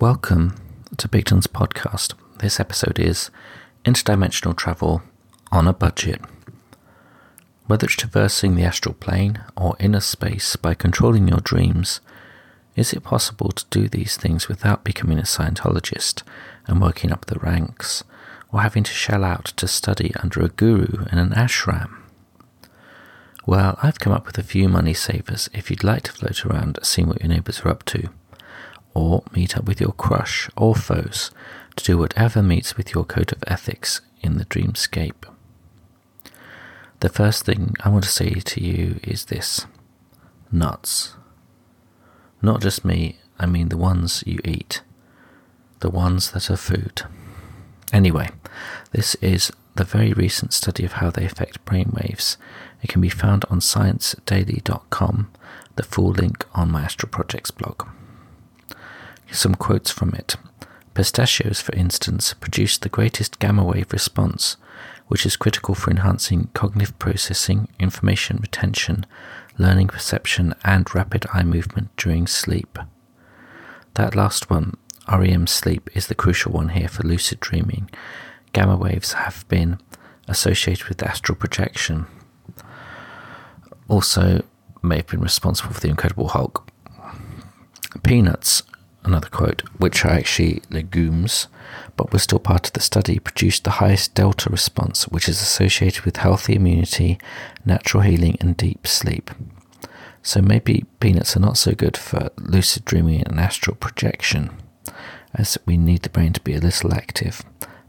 Welcome to Bigton's podcast. This episode is Interdimensional Travel on a Budget. Whether it's traversing the astral plane or inner space by controlling your dreams, is it possible to do these things without becoming a Scientologist and working up the ranks, or having to shell out to study under a guru in an ashram? Well, I've come up with a few money savers if you'd like to float around seeing what your neighbours are up to or meet up with your crush or foes to do whatever meets with your code of ethics in the dreamscape. The first thing I want to say to you is this nuts. Not just me, I mean the ones you eat, the ones that are food. Anyway, this is the very recent study of how they affect brainwaves. It can be found on sciencedaily.com, the full link on my Astral Projects blog. Some quotes from it. Pistachios, for instance, produce the greatest gamma wave response, which is critical for enhancing cognitive processing, information retention, learning perception, and rapid eye movement during sleep. That last one, REM sleep, is the crucial one here for lucid dreaming. Gamma waves have been associated with astral projection. Also, may have been responsible for the Incredible Hulk. Peanuts another quote, which are actually legumes, but were still part of the study, produced the highest delta response, which is associated with healthy immunity, natural healing, and deep sleep. So maybe peanuts are not so good for lucid dreaming and astral projection, as we need the brain to be a little active,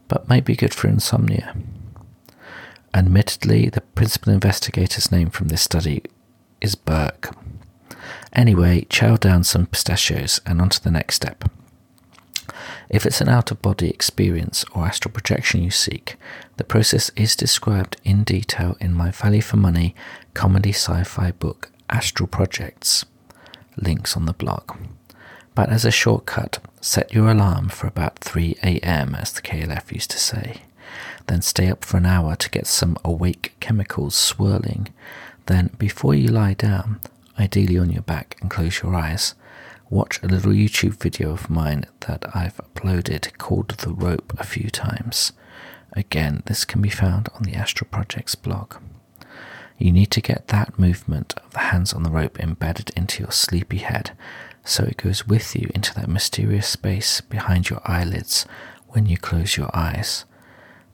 but may be good for insomnia. Admittedly, the principal investigator's name from this study is Berk. Anyway, chow down some pistachios and on to the next step. If it's an out of body experience or astral projection you seek, the process is described in detail in my value for money comedy sci fi book, Astral Projects. Links on the blog. But as a shortcut, set your alarm for about 3 am, as the KLF used to say. Then stay up for an hour to get some awake chemicals swirling. Then, before you lie down, ideally on your back, and close your eyes. Watch a little YouTube video of mine that I've uploaded called The Rope a few times. Again, this can be found on the Astral Projects blog. You need to get that movement of the hands on the rope embedded into your sleepy head so it goes with you into that mysterious space behind your eyelids when you close your eyes.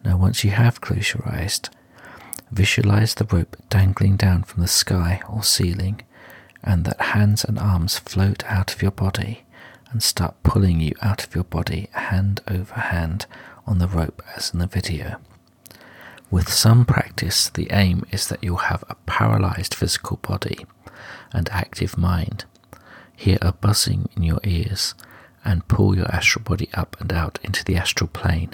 Now, once you have closed your eyes, visualize the rope dangling down from the sky or ceiling and that hands and arms float out of your body and start pulling you out of your body hand over hand on the rope as in the video. With some practice, the aim is that you'll have a paralyzed physical body and active mind, hear a buzzing in your ears, and pull your astral body up and out into the astral plane.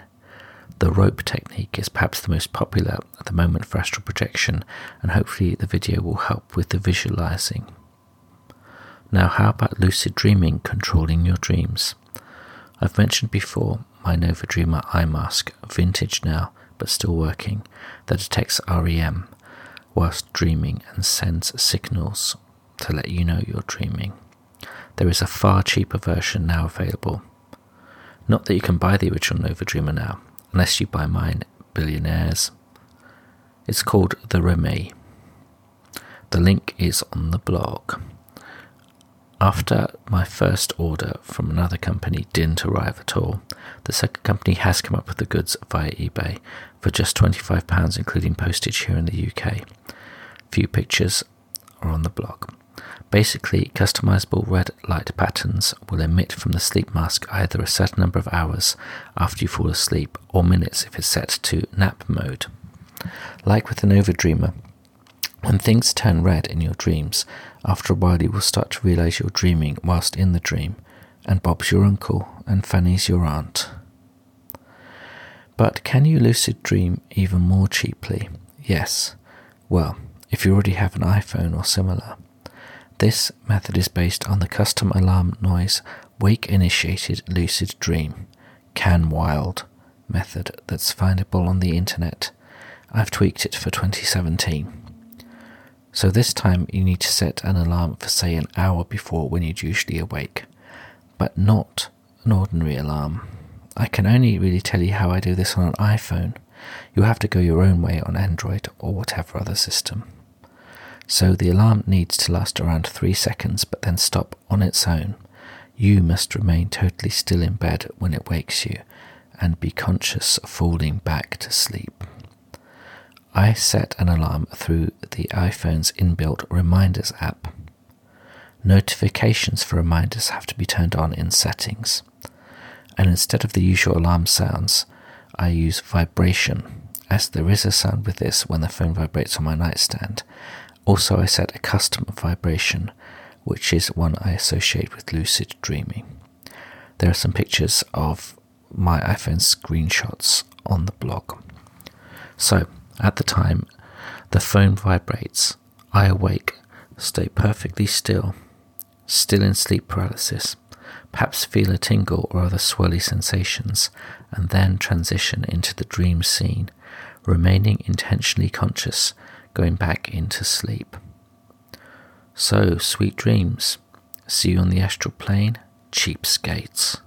The rope technique is perhaps the most popular at the moment for astral projection, and hopefully, the video will help with the visualizing. Now, how about lucid dreaming controlling your dreams? I've mentioned before my Nova Dreamer eye mask, vintage now but still working, that detects REM whilst dreaming and sends signals to let you know you're dreaming. There is a far cheaper version now available. Not that you can buy the original Nova Dreamer now, unless you buy mine, billionaires. It's called the REMee. The link is on the blog. After my first order from another company didn't arrive at all, the second company has come up with the goods via eBay for just £25, including postage here in the UK. Few pictures are on the blog. Basically, customizable red light patterns will emit from the sleep mask either a certain number of hours after you fall asleep or minutes if it's set to nap mode. Like with the Nova Dreamer, when things turn red in your dreams, after a while you will start to realize you're dreaming whilst in the dream, and Bob's your uncle and Fanny's your aunt. But can you lucid dream even more cheaply? Yes. Well, if you already have an iPhone or similar. This method is based on the custom alarm noise wake initiated lucid dream, Can Wild method that's findable on the internet. I've tweaked it for 2017. So this time you need to set an alarm for, say, an hour before when you'd usually awake, but not an ordinary alarm. I can only really tell you how I do this on an iPhone. You have to go your own way on Android or whatever other system. So the alarm needs to last around three seconds but then stop on its own. You must remain totally still in bed when it wakes you and be conscious of falling back to sleep. I set an alarm through the iPhone's inbuilt Reminders app. Notifications for reminders have to be turned on in settings. And instead of the usual alarm sounds, I use vibration, as there is a sound with this when the phone vibrates on my nightstand. Also, I set a custom vibration, which is one I associate with lucid dreaming. There are some pictures of my iPhone screenshots on the blog. So, at the time the phone vibrates, I awake, stay perfectly still, still in sleep paralysis, perhaps feel a tingle or other swirly sensations, and then transition into the dream scene, remaining intentionally conscious, going back into sleep. So, sweet dreams. See you on the astral plane, cheapskates.